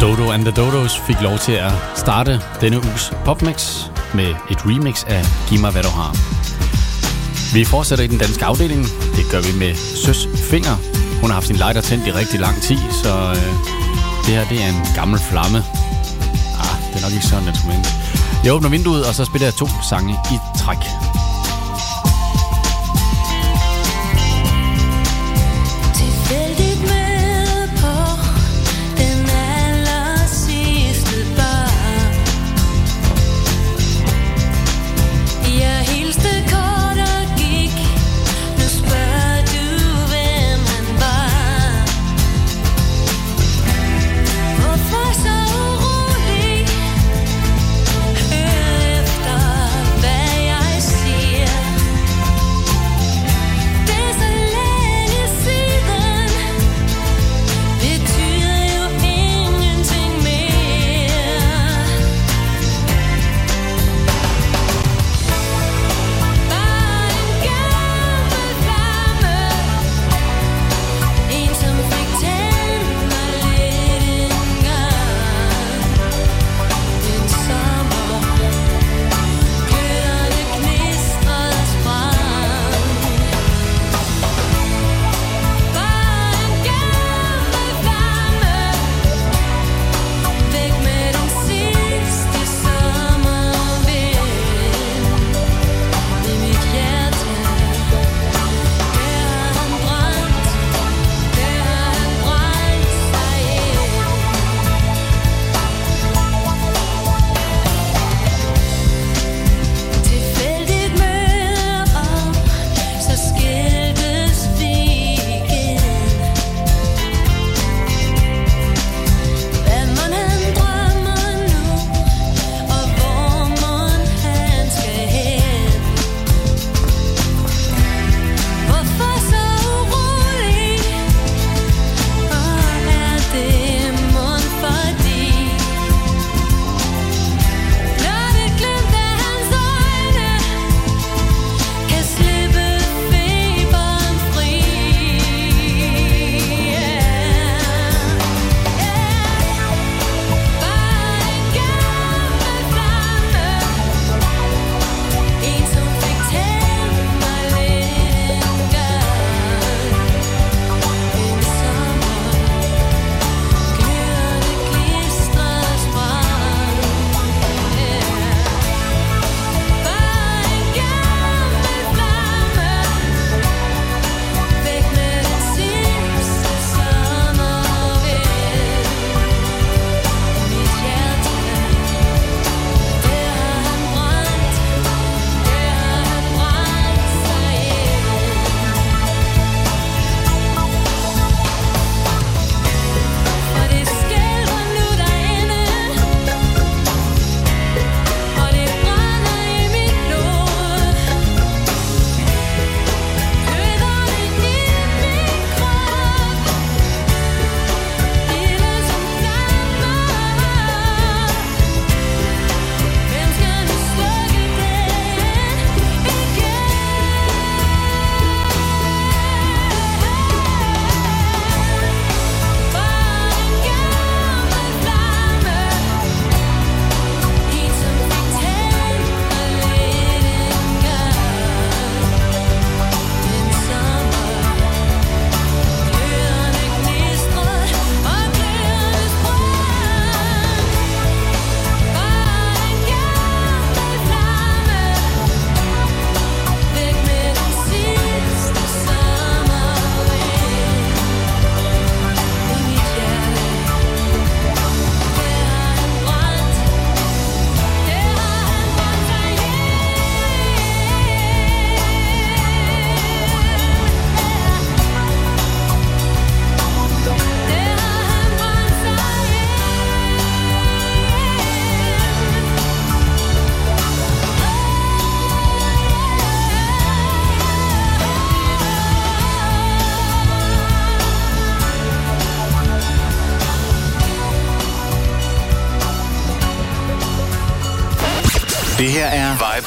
Dodo and the Dodos fik lov til at starte denne uges Popmix med et remix af Giv mig hvad du har. Vi fortsætter i den danske afdeling. Det gør vi med Søs Finger. Hun har haft sin lighter tændt i rigtig lang tid, så øh, det her det er en gammel flamme. Ah, det er nok ikke sådan, den Jeg åbner vinduet, og så spiller jeg to sange i træk.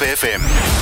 Vibe FM.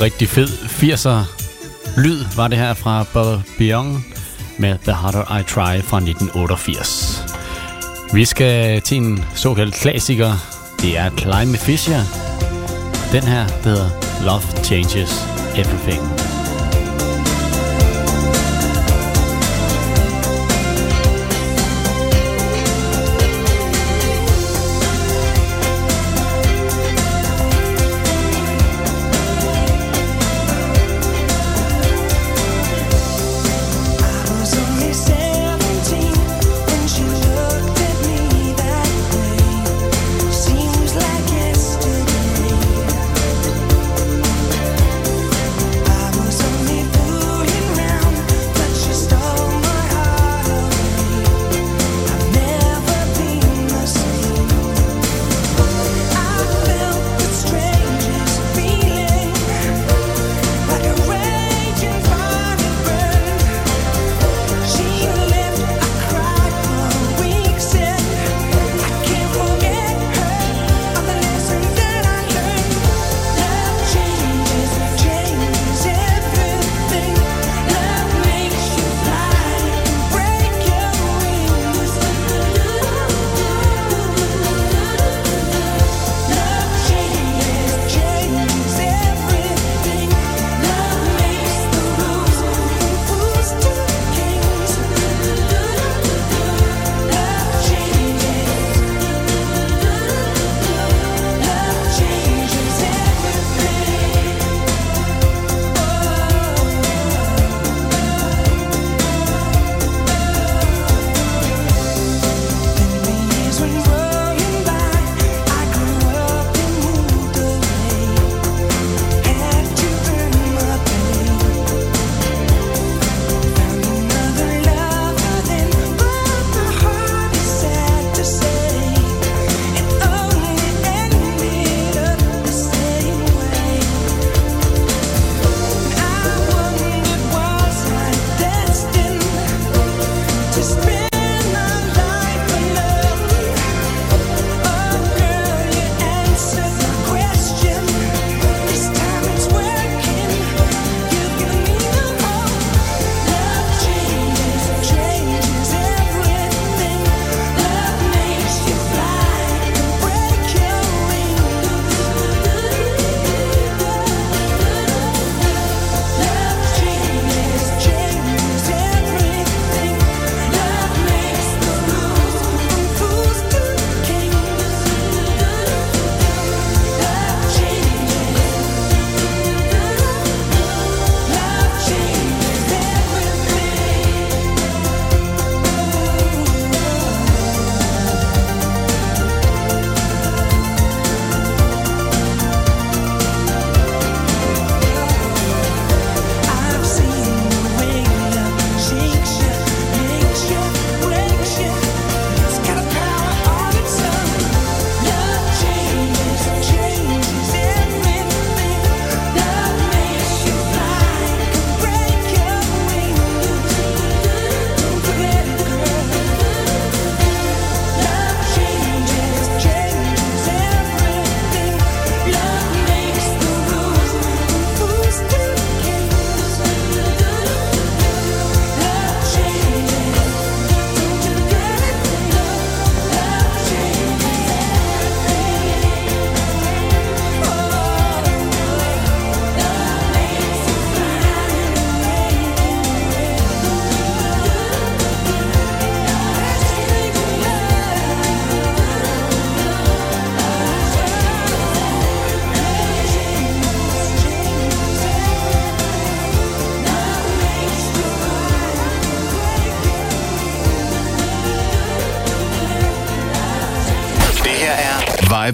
Rigtig, rigtig fed 80'er lyd var det her fra Bob Beyond med The Harder I Try fra 1988. Vi skal til en såkaldt klassiker. Det er Climb Fisher. Den her, der hedder Love Changes Everything.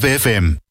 FM.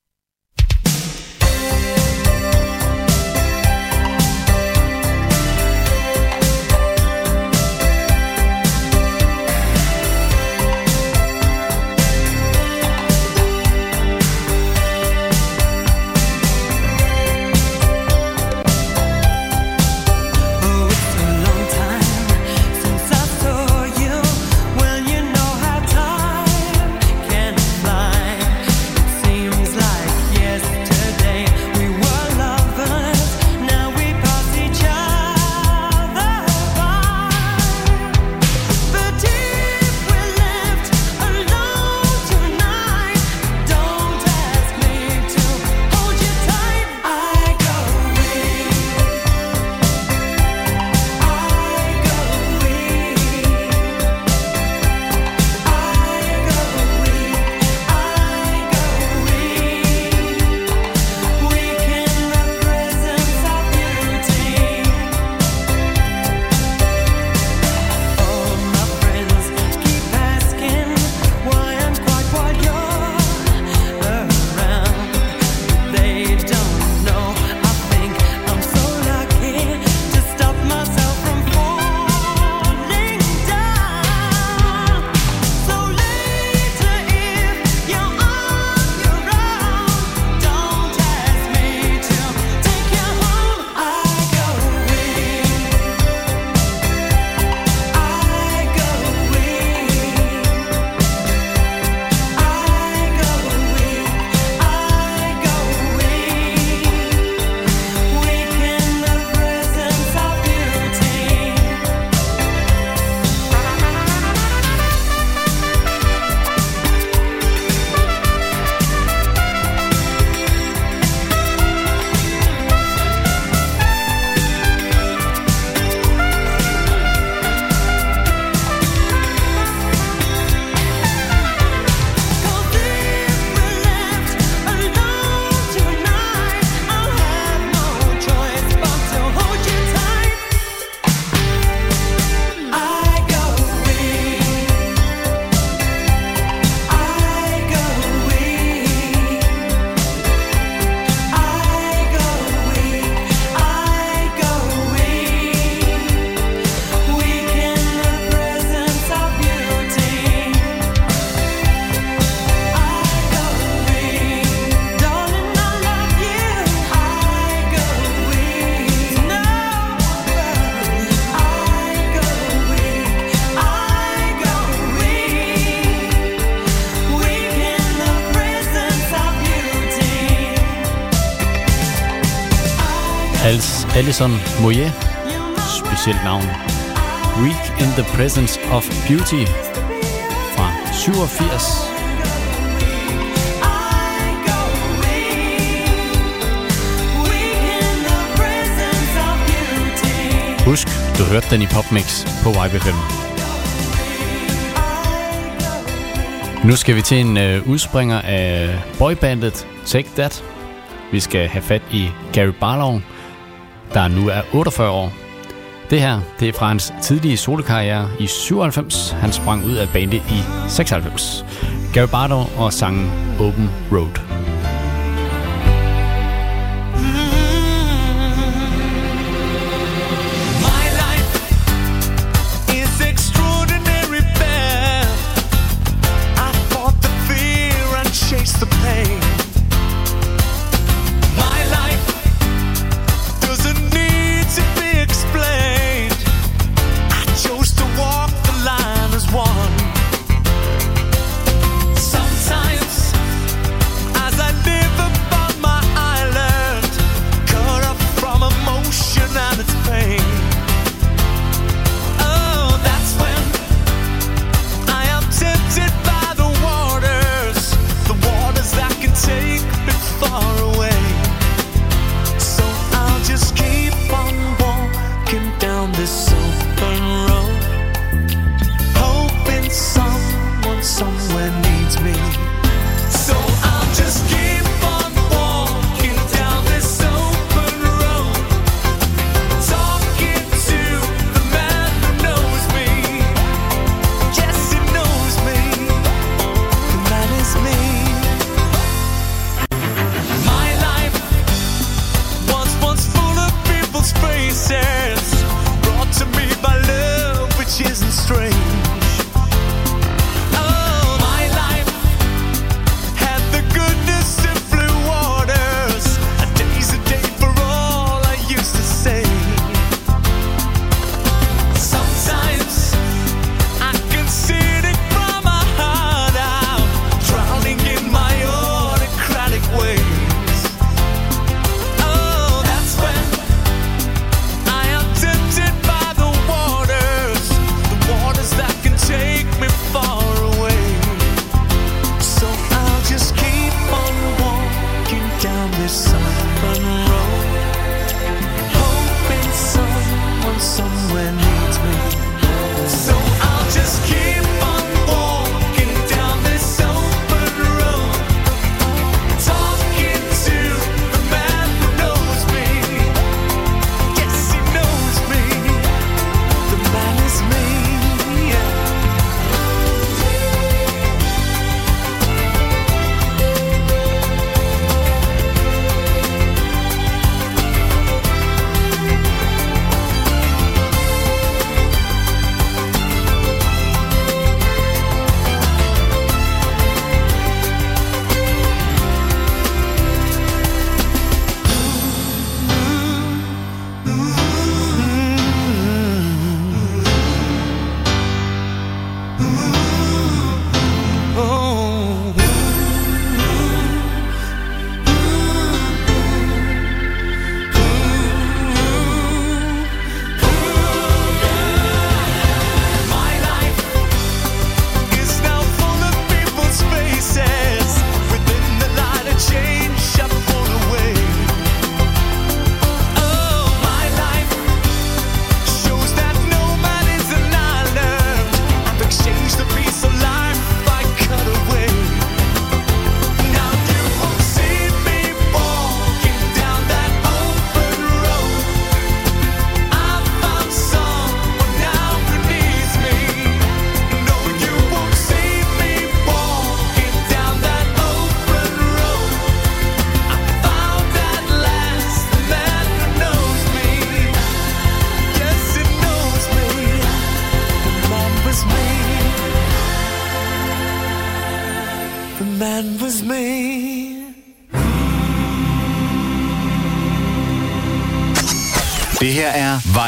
Alison Moyer, specielt navn. Week in the Presence of Beauty fra 87. Husk, du hørte den i Popmix på YB5. Nu skal vi til en øh, udspringer af boybandet Take That. Vi skal have fat i Gary Barlow, der nu er 48 år. Det her, det er fra hans tidlige solokarriere i 97. Han sprang ud af bandet i 96. Gary Bardo og sangen Open Road.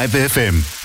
Vibe FM.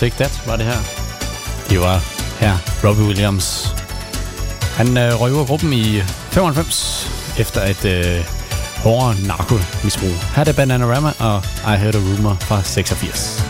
Take That var det her. Det var her Robbie Williams. Han øh, røg ud af gruppen i 95 efter et øh, hårdere narkomisbrug. Her er det Bananarama og I Heard a Rumor fra 86.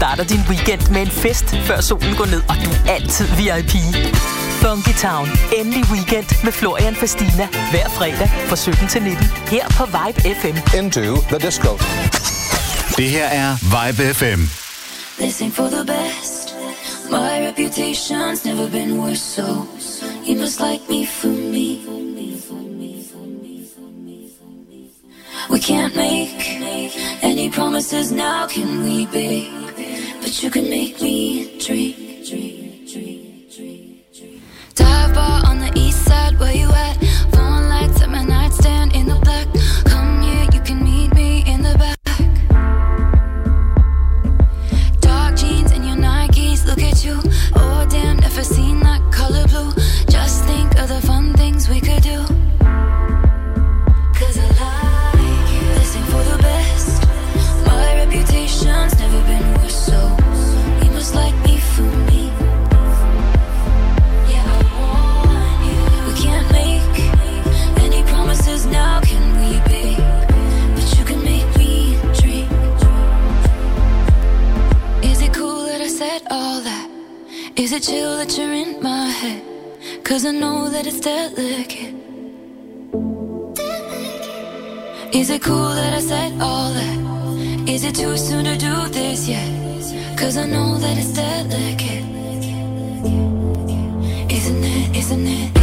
starter din weekend med en fest, før solen går ned, og du er altid VIP. Funky Town. Endelig weekend med Florian Fastina. Hver fredag fra 17 til 19. Her på Vibe FM. Into the disco. Det her er Vibe FM. This ain't for the best. My reputation's never been worse, so you must like me for me. We can't make any promises now, can we, babe? you can make me dream. Cause I know that it's delicate. Is it cool that I said all that? Is it too soon to do this yet? Cause I know that it's delicate. Isn't it? Isn't it?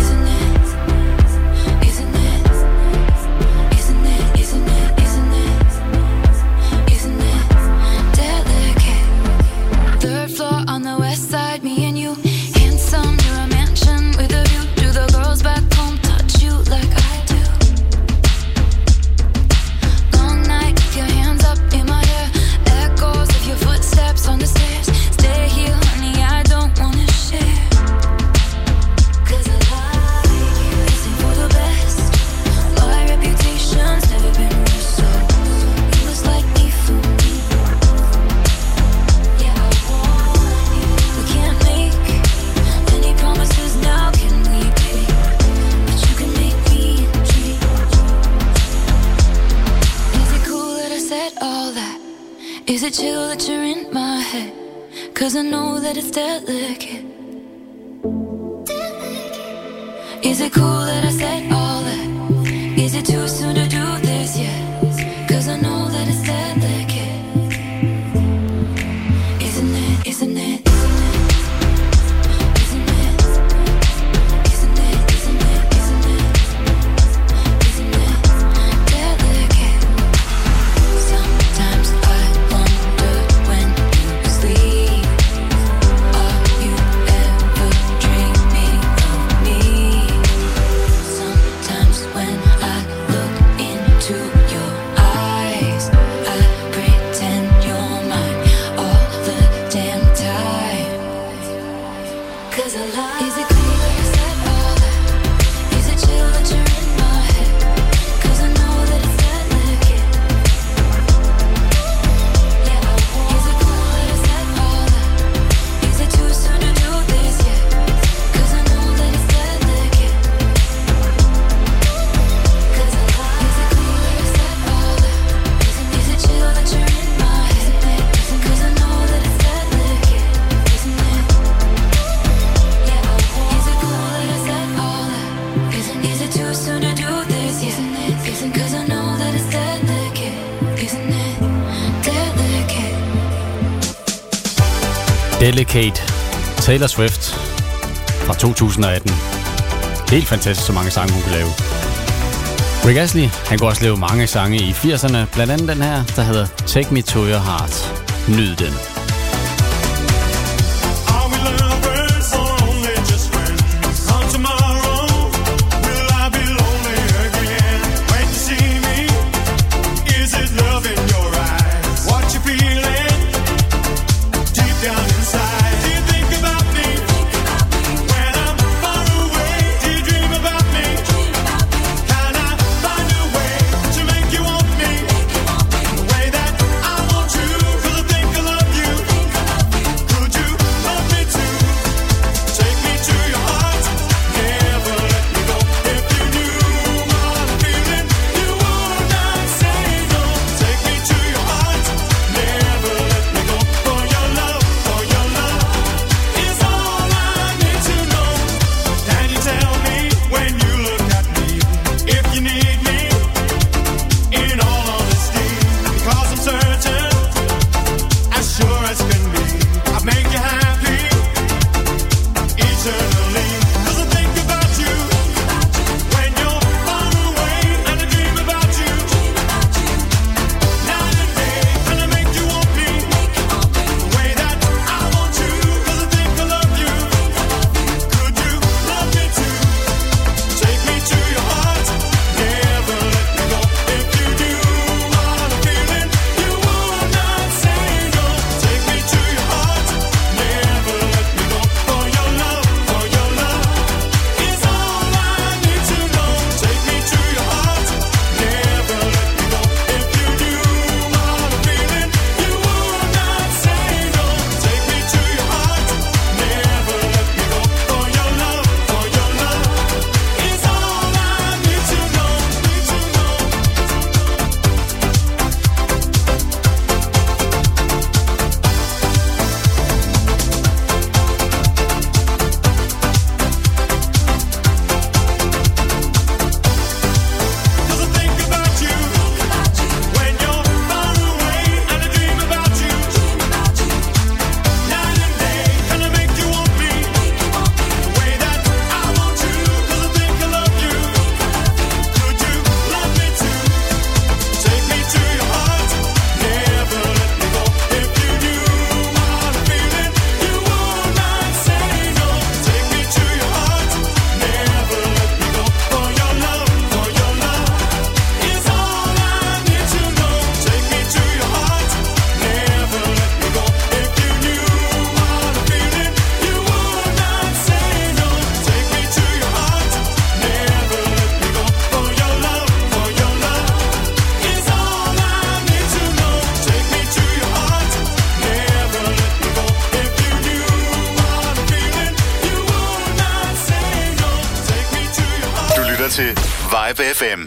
Cause I know that it's delicate. Delicate, Taylor Swift fra 2018. Helt fantastisk, så mange sange hun kan lave. Rick Astley, han kunne også lave mange sange i 80'erne, blandt andet den her, der hedder Take Me To Your Heart. Nyd den. Live FM.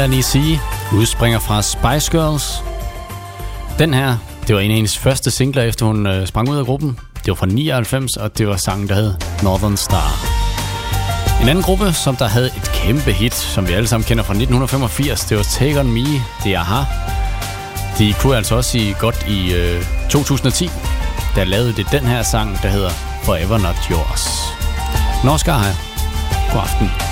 Melanie C. udspringer fra Spice Girls. Den her, det var en af hendes første singler, efter hun øh, sprang ud af gruppen. Det var fra 99, og det var sangen, der hed Northern Star. En anden gruppe, som der havde et kæmpe hit, som vi alle sammen kender fra 1985, det var Take On Me, det er Aha. De kunne altså også sige godt i øh, 2010, der lavede det den her sang, der hedder Forever Not Yours. Norsk har God aften.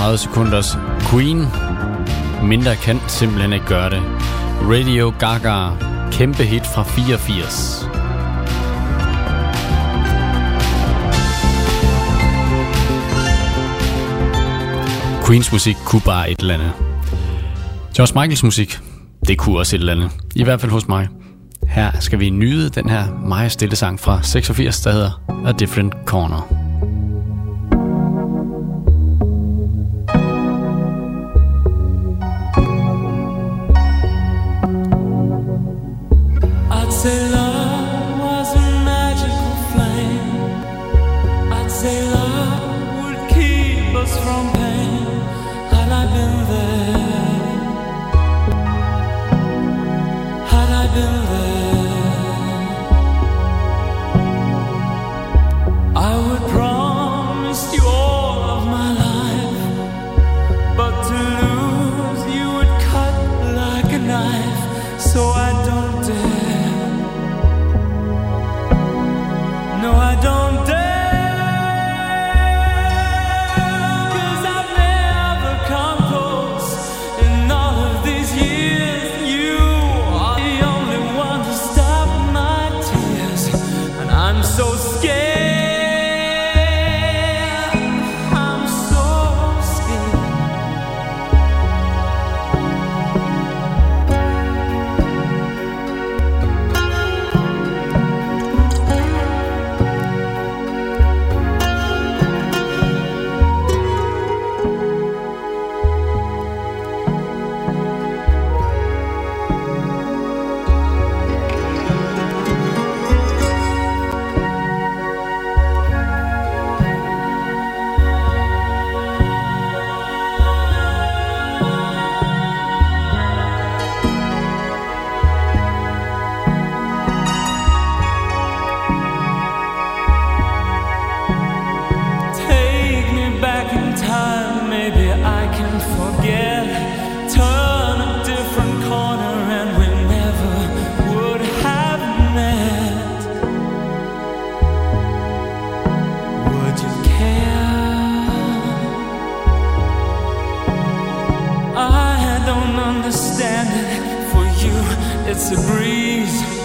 30 sekunders Queen. Mindre kan simpelthen ikke gøre det. Radio Gaga, kæmpe hit fra 84. Queens musik kunne bare et eller andet. George Michaels musik, det kunne også et eller andet. I hvert fald hos mig. Her skal vi nyde den her meget stille sang fra 86, der hedder A Different Corner. it's a breeze.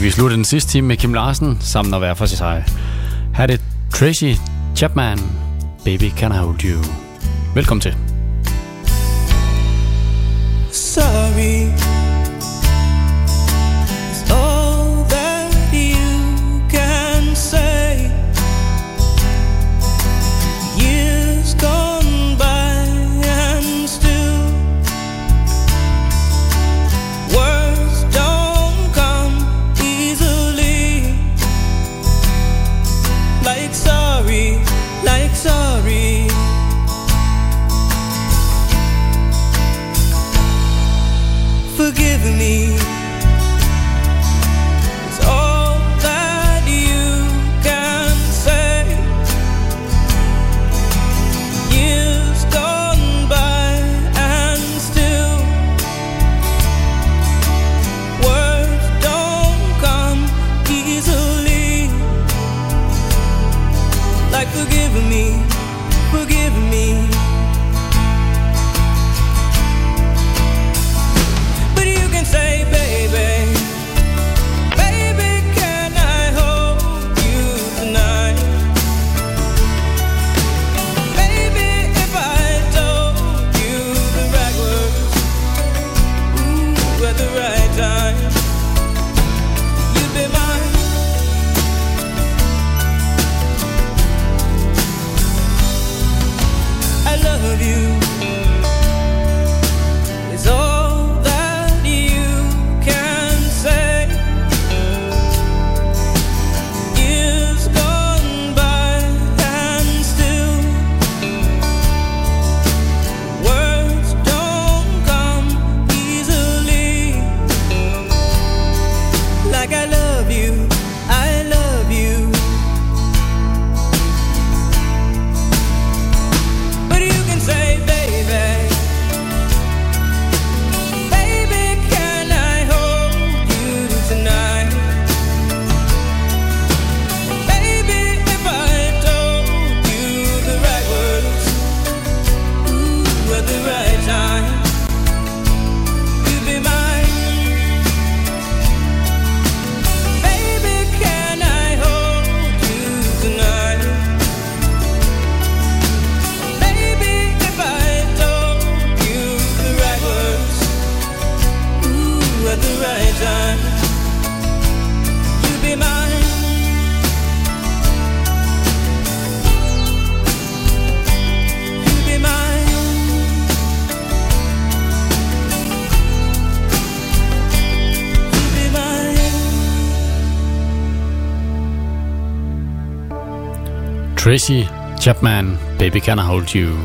Fik vi sluttet den sidste time med Kim Larsen, sammen at være for sig. Her er det Tracy Chapman, Baby Can I Hold You. Velkommen til. Tracy Chapman, Baby Can I Hold You.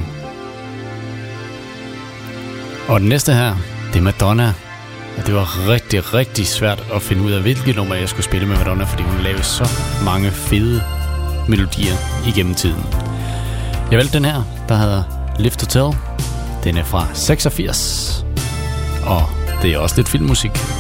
Og den næste her, det er Madonna. Og det var rigtig, rigtig svært at finde ud af, hvilket nummer jeg skulle spille med Madonna, fordi hun lavede så mange fede melodier igennem tiden. Jeg valgte den her, der hedder Lift to Tell. Den er fra 86. Og det er også lidt filmmusik.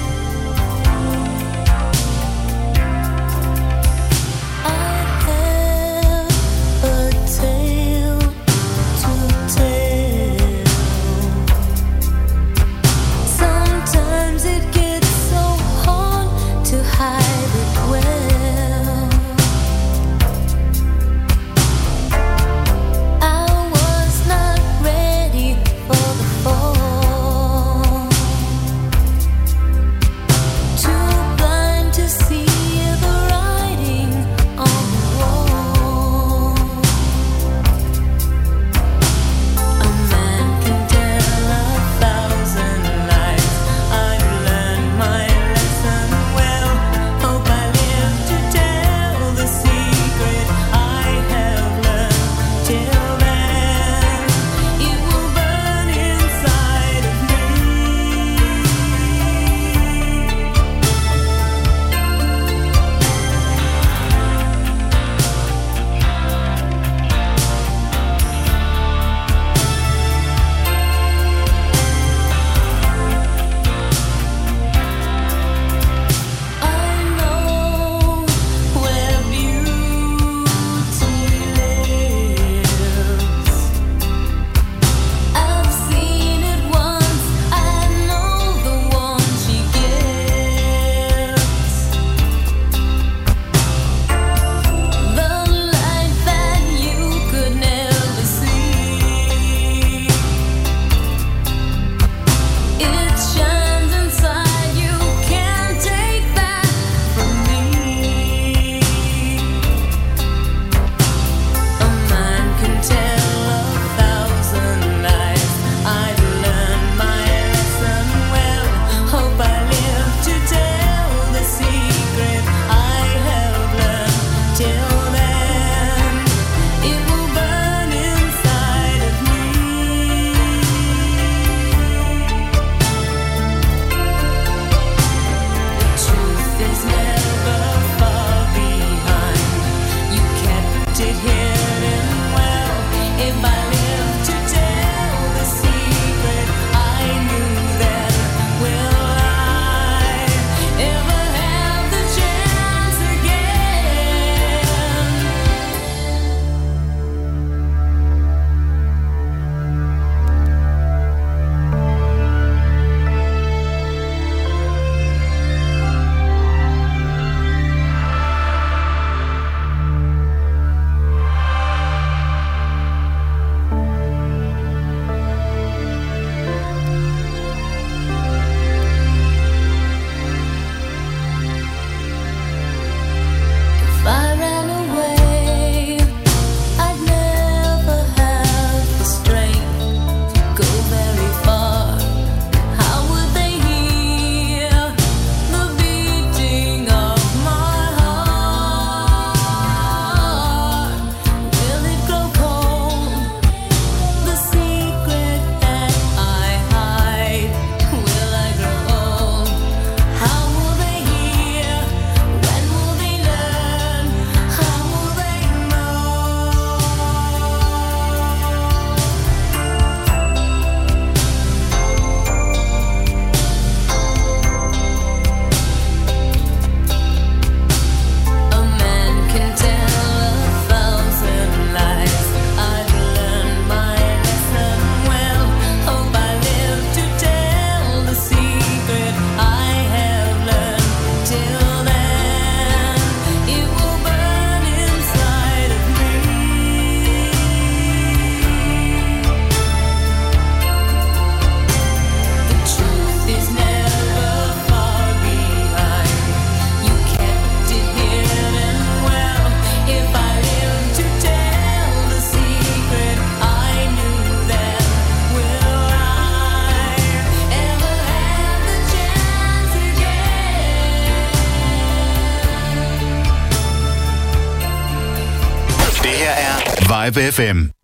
Live FM.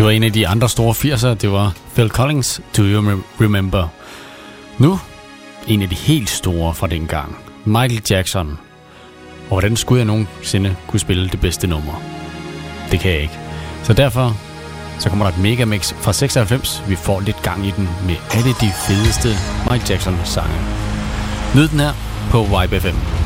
Det var en af de andre store 80'er. Det var Phil Collins, Do You Remember? Nu, en af de helt store fra dengang. Michael Jackson. Og hvordan skulle jeg nogensinde kunne spille det bedste nummer? Det kan jeg ikke. Så derfor så kommer der et megamix fra 96. Vi får lidt gang i den med alle de fedeste Michael Jackson-sange. Nyd den her på YBFM.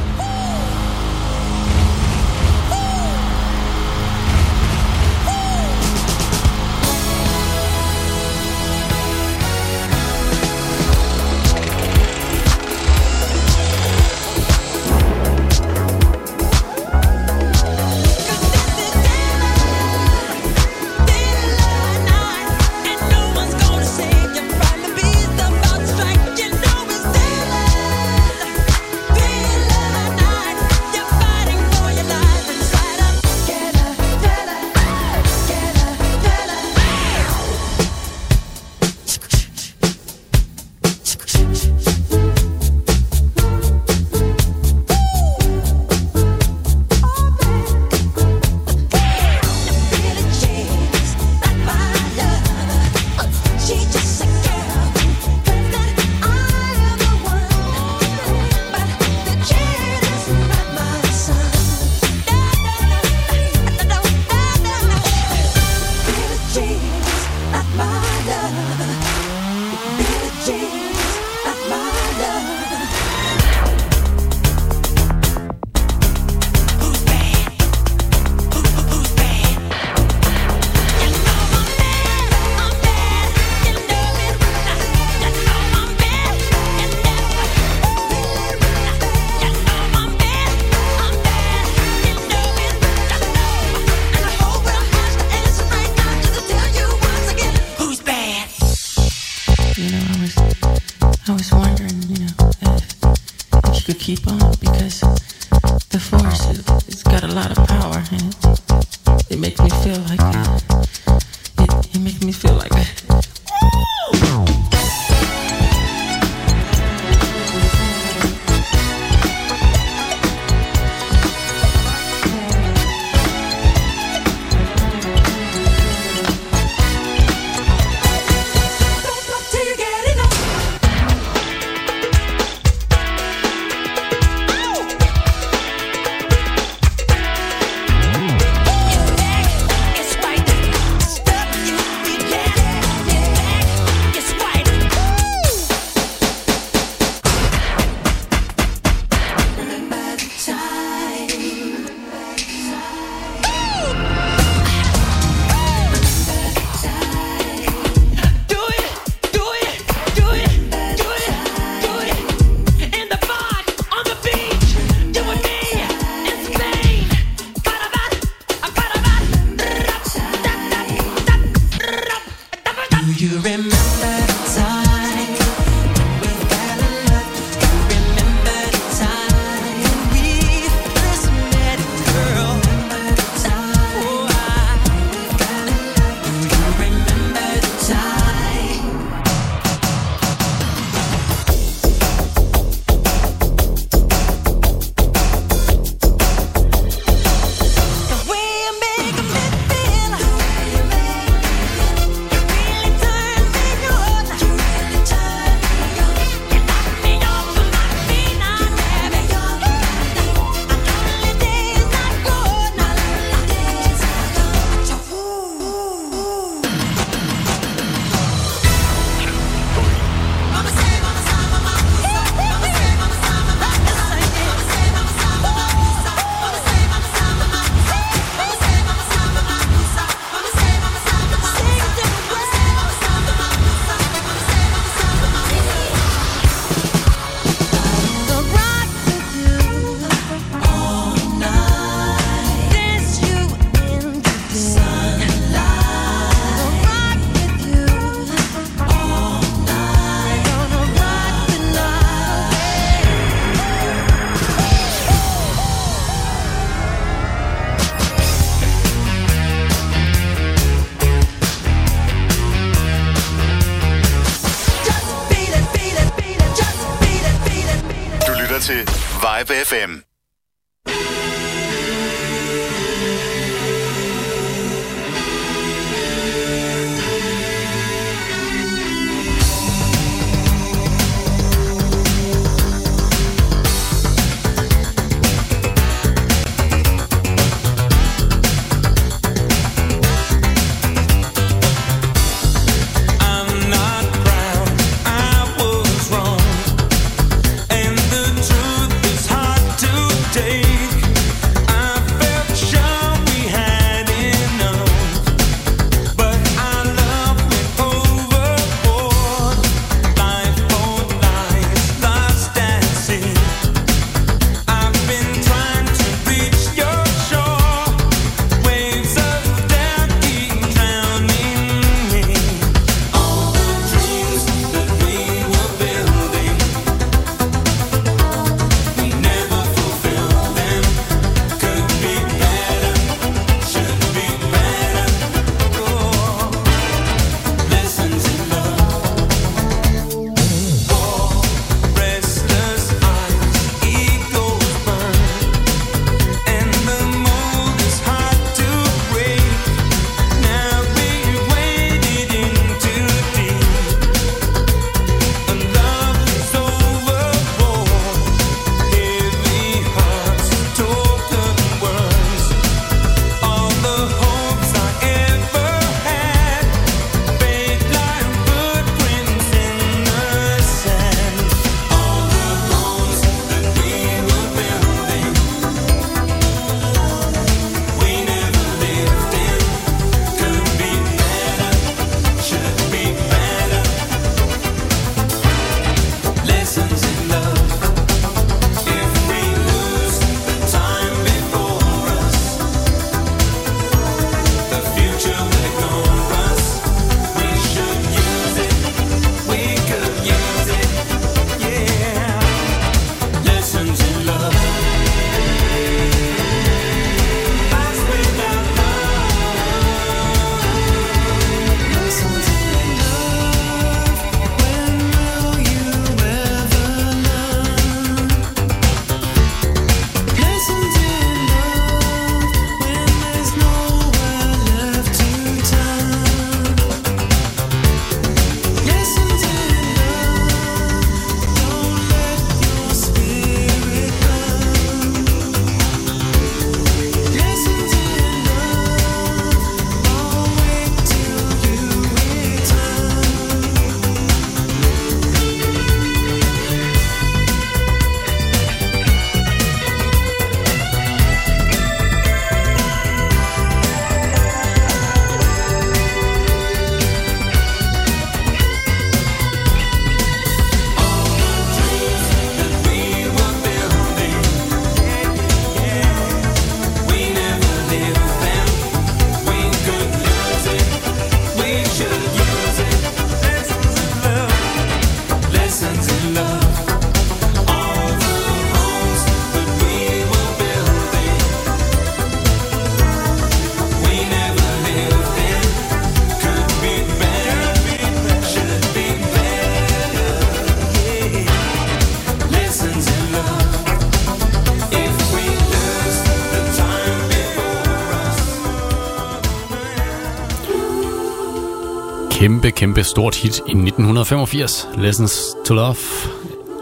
kæmpe, kæmpe stort hit i 1985. Lessons to Love.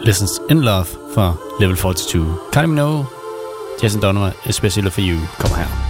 Lessons in Love fra Level 42. Kylie Minogue, Jason Donovan, Especially for You, kommer her.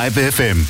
5 FM.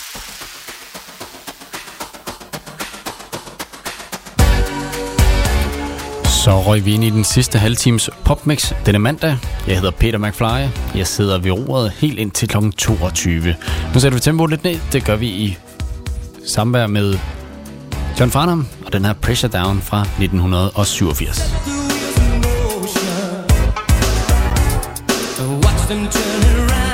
Så røg vi ind i den sidste halvtimes popmix denne mandag. Jeg hedder Peter McFly. Jeg sidder ved roret helt ind til kl. 22. Nu sætter vi tempoet lidt ned. Det gør vi i samvær med John Farnham og den her Pressure Down fra 1987. Watch them turn around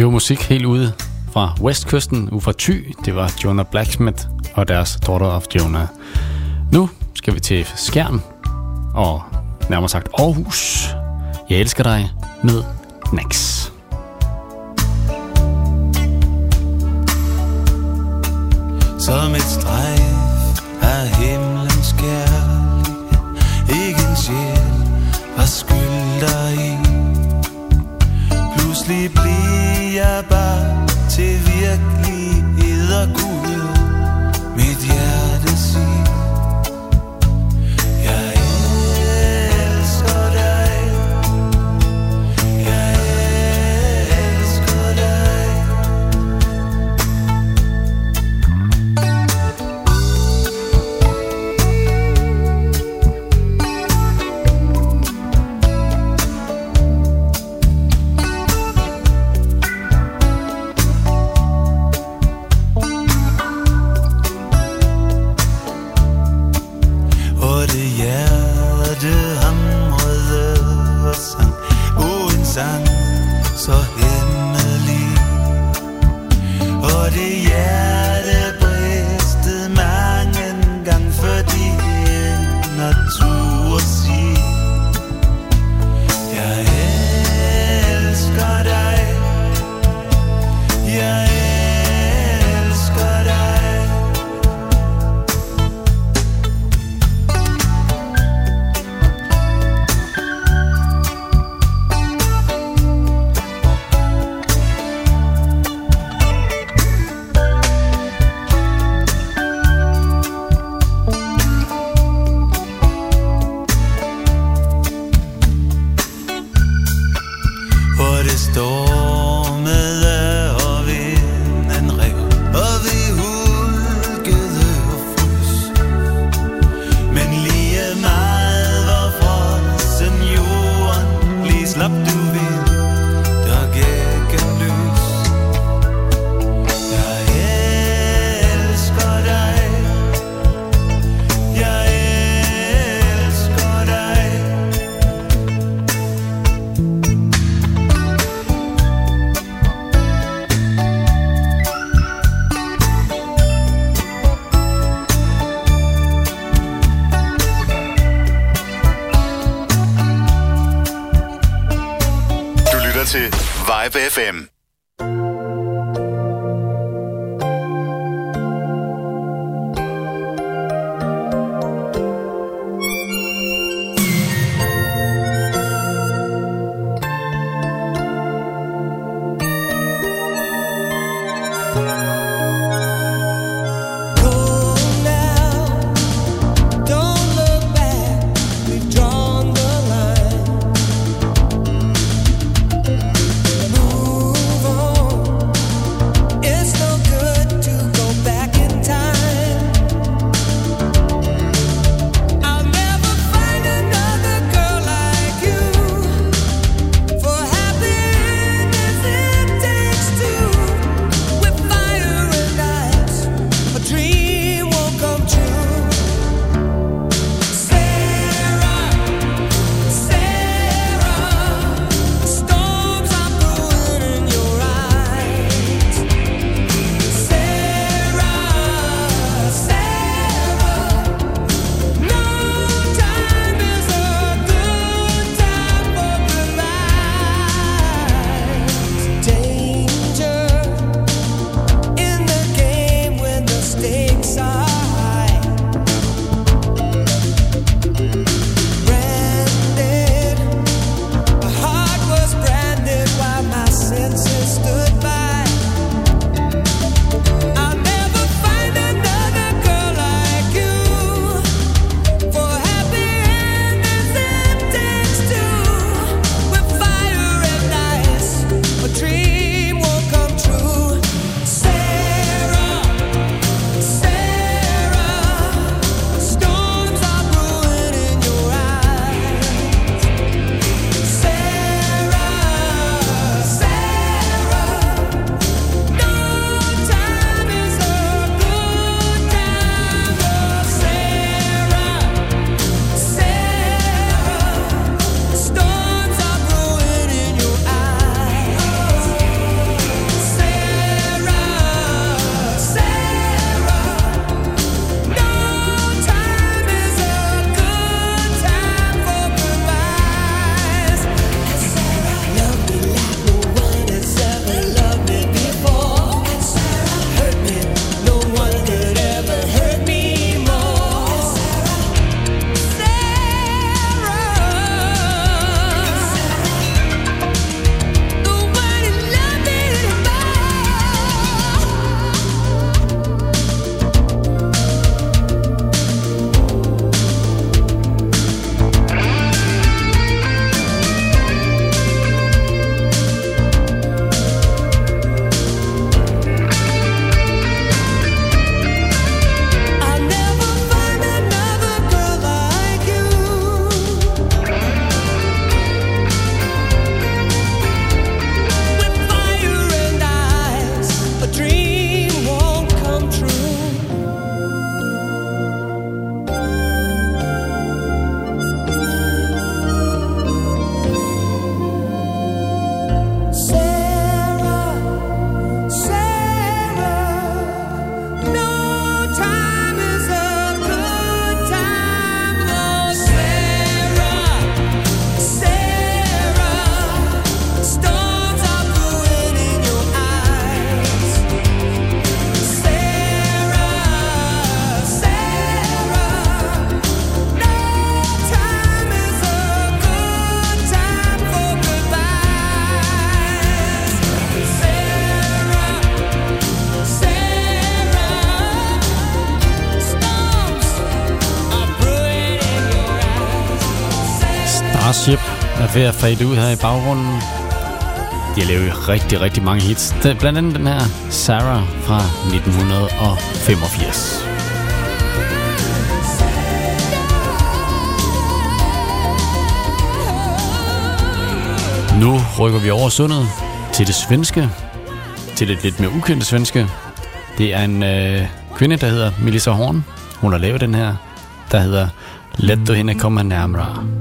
Det var musik helt ude fra Westkysten, fra Thy. Det var Jonah Blacksmith og deres Daughter of Jonah. Nu skal vi til Skjern og nærmere sagt Aarhus. Jeg elsker dig med Next. Som et sang så hemmelig. Og det hjerte ved at fade ud her i baggrunden. De har lavet rigtig, rigtig mange hits. Det er blandt andet den her Sarah fra 1985. Nu rykker vi over sundet til det svenske. Til det lidt mere ukendte svenske. Det er en øh, kvinde, der hedder Melissa Horn. Hun har lavet den her, der hedder Let du hende komme nærmere.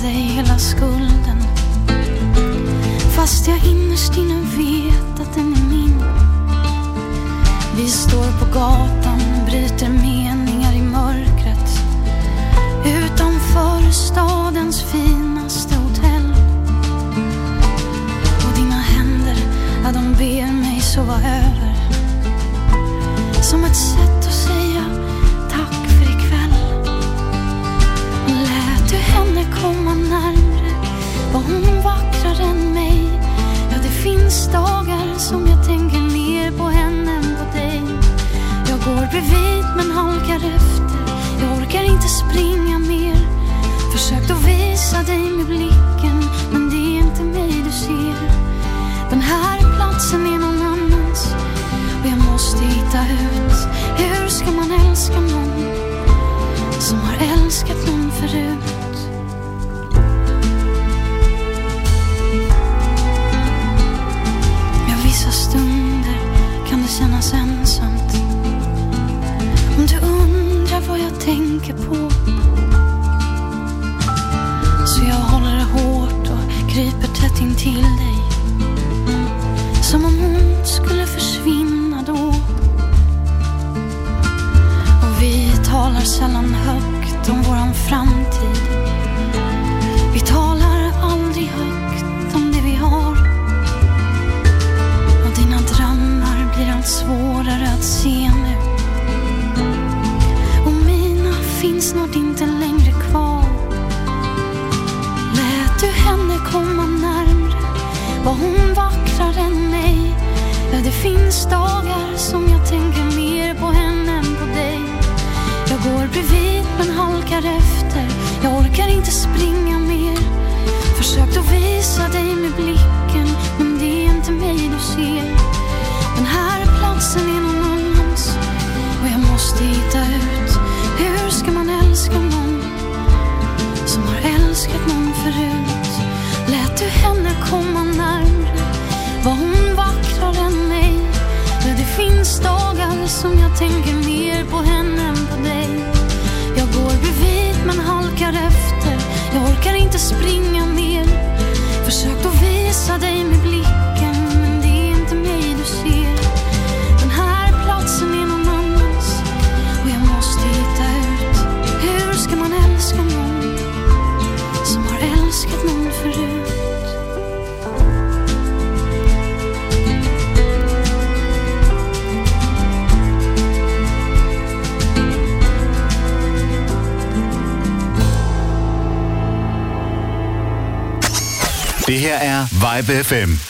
Försökt dig hela skulden. Fast jag innerst inne vet att den är min. Vi står på gatan, bryter meningar i mörkret Utanför stadens finaste hotell. Och dina händer, ja de ber mig sova över. Som ett sätt Var hon vackrare än mig Ja det finns dagar som jag tänker mer på henne än på dig Jag går bredvid men halkar efter Jag orkar inte springa mer Försökt att visa dig med blicken Men det är inte mig du ser Den här platsen är någon annans Och jag måste hitta ut Hur ska man älska någon Som har älskat någon förut kännas ensamt Om du undrar vad jag tänker på. Så jag håller det hårt och kryper tätt in till dig. Som om hon skulle försvinna då. Och vi talar sällan högt om våran framtid. Svårare att se nu. Och mina finns snart inte längre kvar. Lät du henne komma närmre? Var hon vackrare än mig? Ja, det finns dagar som jag tänker mer på henne än på dig. Jag går bredvid men halkar efter. Jag orkar inte springa mer. Försökt att visa dig med blicken Men det är inte mig du ser här platsen är någon annans. Och jag måste hitta ut. Hur ska man älska någon Som har älskat någon förut? Lät du henne komma närmre? Var hon vackrare än mig? Men det finns dagar som jag tänker mer på henne än på dig. Jag går bredvid men halkar efter. Jag orkar inte springa mer. Försökt att visa dig med blick. Det her er Vibe FM.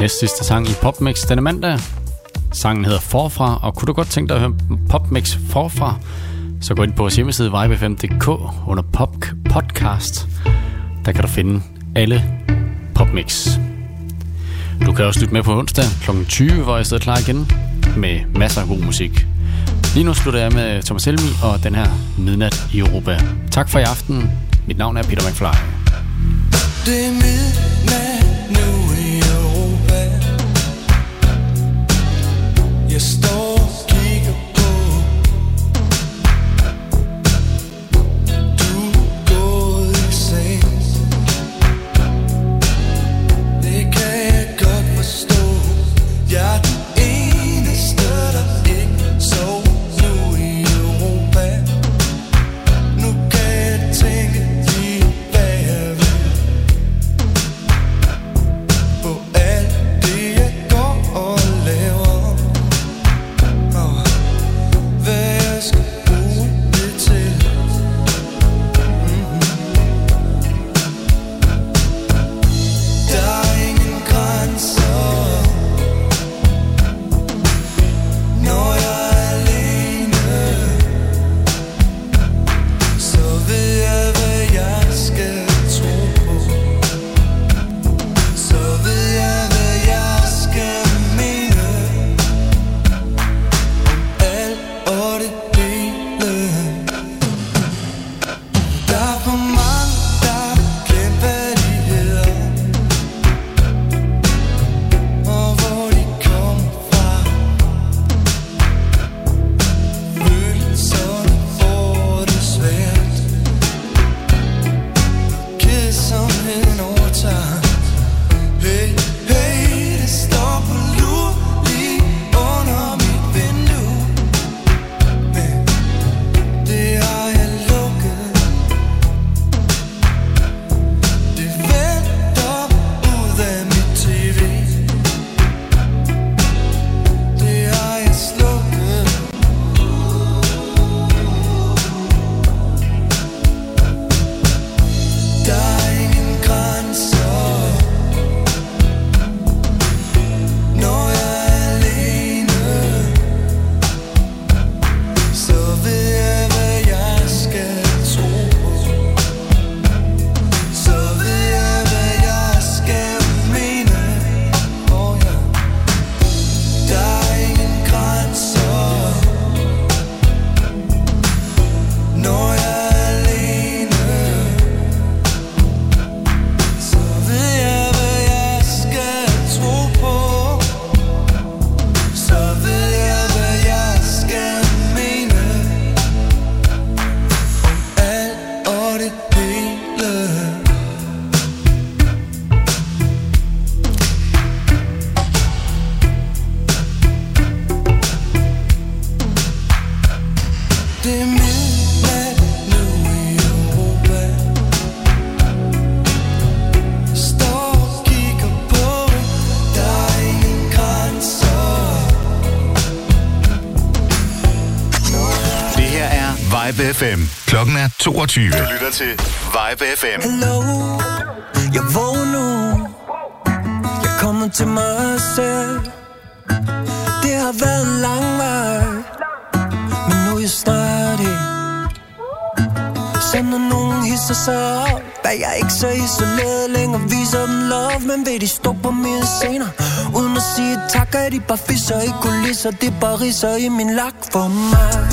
Næst sidste sang i Popmix denne mandag. Sangen hedder Forfra, og kunne du godt tænke dig at høre Popmix Forfra, så gå ind på vores hjemmeside vibe5.dk under Pop Podcast. Der kan du finde alle Popmix. Du kan også lytte med på onsdag kl. 20, hvor jeg sidder klar igen med masser af god musik. Lige nu slutter jeg med Thomas Helmi og den her Midnat i Europa. Tak for i aften. Mit navn er Peter McFly. Det er midnat 27. Du lytter til Vibe FM. Hello, jeg vågner. Jeg kommer til mig selv. Det har været en lang vej. Men nu er jeg snart i. Så når nogen hisser sig op, er jeg ikke så isoleret længere. Viser dem love, men ved de stå på mere senere? Uden at sige tak, er de bare fisser i kulisser. Det bare riser i min lak for mig.